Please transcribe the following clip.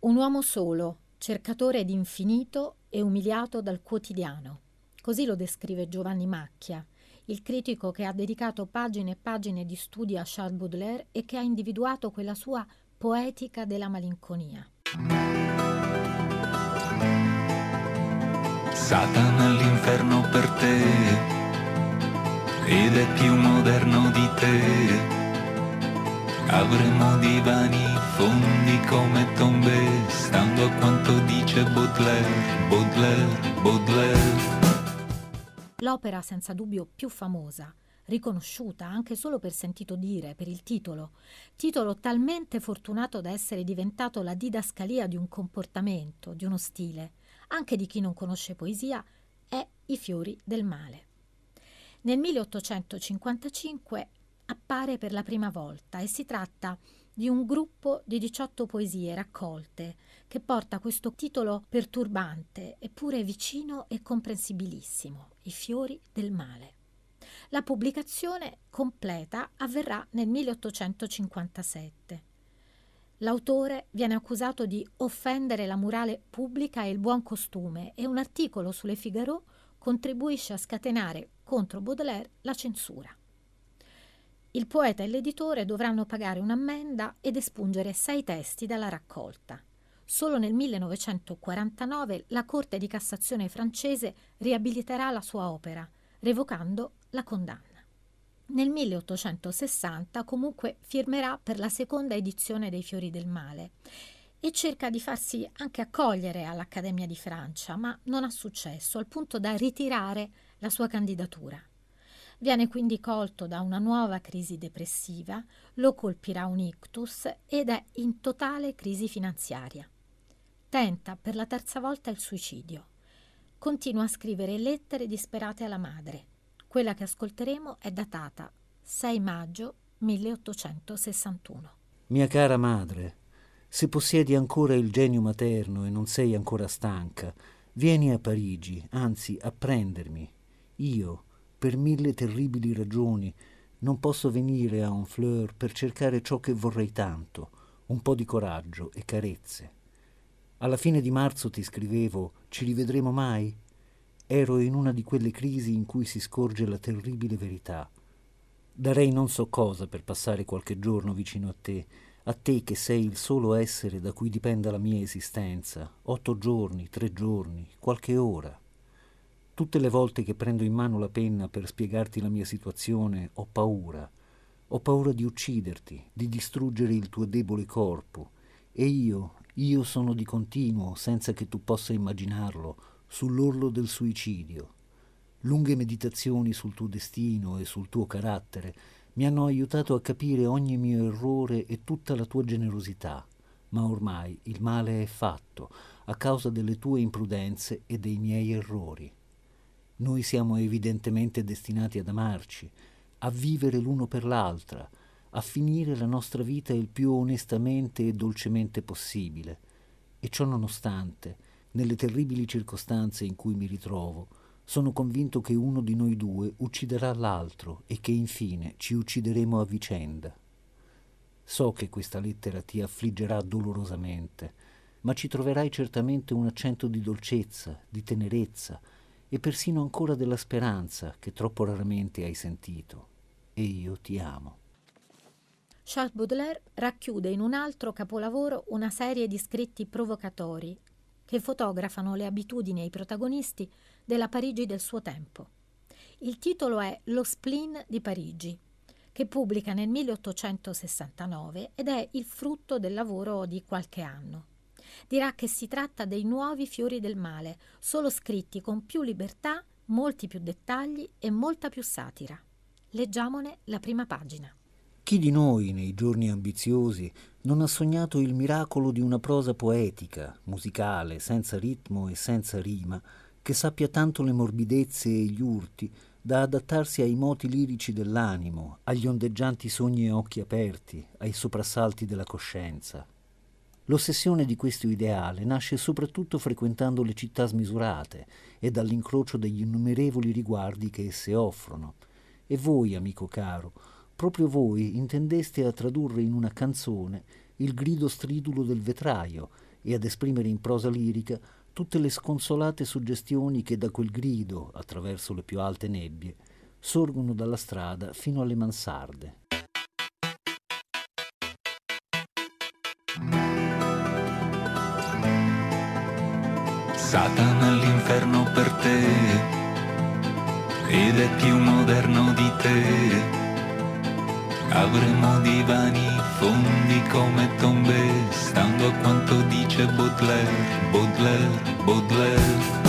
Un uomo solo, cercatore di infinito e umiliato dal quotidiano. Così lo descrive Giovanni Macchia, il critico che ha dedicato pagine e pagine di studi a Charles Baudelaire e che ha individuato quella sua poetica della malinconia. Satana all'inferno per te ed è più moderno di te. Avremo divani fondi come tombe, stando a quanto dice Baudelaire, Baudelaire, Baudelaire. L'opera senza dubbio più famosa, riconosciuta anche solo per sentito dire, per il titolo, titolo talmente fortunato da essere diventato la didascalia di un comportamento, di uno stile, anche di chi non conosce poesia, è I fiori del male. Nel 1855 appare per la prima volta e si tratta di un gruppo di 18 poesie raccolte che porta questo titolo perturbante eppure vicino e comprensibilissimo, I fiori del male. La pubblicazione completa avverrà nel 1857. L'autore viene accusato di offendere la morale pubblica e il buon costume e un articolo sulle Figaro contribuisce a scatenare contro Baudelaire la censura. Il poeta e l'editore dovranno pagare un'ammenda ed espungere sei testi dalla raccolta. Solo nel 1949 la Corte di Cassazione francese riabiliterà la sua opera, revocando la condanna. Nel 1860 comunque firmerà per la seconda edizione dei Fiori del Male e cerca di farsi anche accogliere all'Accademia di Francia, ma non ha successo, al punto da ritirare la sua candidatura. Viene quindi colto da una nuova crisi depressiva, lo colpirà un ictus ed è in totale crisi finanziaria. Tenta per la terza volta il suicidio. Continua a scrivere lettere disperate alla madre. Quella che ascolteremo è datata 6 maggio 1861. Mia cara madre, se possiedi ancora il genio materno e non sei ancora stanca, vieni a Parigi, anzi a prendermi. Io, per mille terribili ragioni, non posso venire a Honfleur per cercare ciò che vorrei tanto, un po' di coraggio e carezze. Alla fine di marzo ti scrivevo, ci rivedremo mai? Ero in una di quelle crisi in cui si scorge la terribile verità. Darei non so cosa per passare qualche giorno vicino a te, a te che sei il solo essere da cui dipenda la mia esistenza, otto giorni, tre giorni, qualche ora. Tutte le volte che prendo in mano la penna per spiegarti la mia situazione, ho paura. Ho paura di ucciderti, di distruggere il tuo debole corpo. E io, io sono di continuo, senza che tu possa immaginarlo, sull'orlo del suicidio. Lunghe meditazioni sul tuo destino e sul tuo carattere mi hanno aiutato a capire ogni mio errore e tutta la tua generosità, ma ormai il male è fatto a causa delle tue imprudenze e dei miei errori. Noi siamo evidentemente destinati ad amarci, a vivere l'uno per l'altra, a finire la nostra vita il più onestamente e dolcemente possibile. E ciò nonostante, nelle terribili circostanze in cui mi ritrovo, sono convinto che uno di noi due ucciderà l'altro e che infine ci uccideremo a vicenda. So che questa lettera ti affliggerà dolorosamente, ma ci troverai certamente un accento di dolcezza, di tenerezza e persino ancora della speranza che troppo raramente hai sentito. E io ti amo. Charles Baudelaire racchiude in un altro capolavoro una serie di scritti provocatori che fotografano le abitudini e i protagonisti della Parigi del suo tempo. Il titolo è Lo spleen di Parigi, che pubblica nel 1869 ed è il frutto del lavoro di qualche anno. Dirà che si tratta dei nuovi fiori del male, solo scritti con più libertà, molti più dettagli e molta più satira. Leggiamone la prima pagina. Chi di noi, nei giorni ambiziosi, non ha sognato il miracolo di una prosa poetica, musicale, senza ritmo e senza rima, che sappia tanto le morbidezze e gli urti da adattarsi ai moti lirici dell'animo, agli ondeggianti sogni a occhi aperti, ai soprassalti della coscienza. L'ossessione di questo ideale nasce soprattutto frequentando le città smisurate e dall'incrocio degli innumerevoli riguardi che esse offrono. E voi, amico caro, proprio voi intendeste a tradurre in una canzone il grido stridulo del vetraio e ad esprimere in prosa lirica tutte le sconsolate suggestioni che da quel grido, attraverso le più alte nebbie, sorgono dalla strada fino alle mansarde. Satana all'inferno per te ed è più moderno di te. Avremo divani fondi come tombe, stando a quanto dice Baudelaire, Baudelaire, Baudelaire.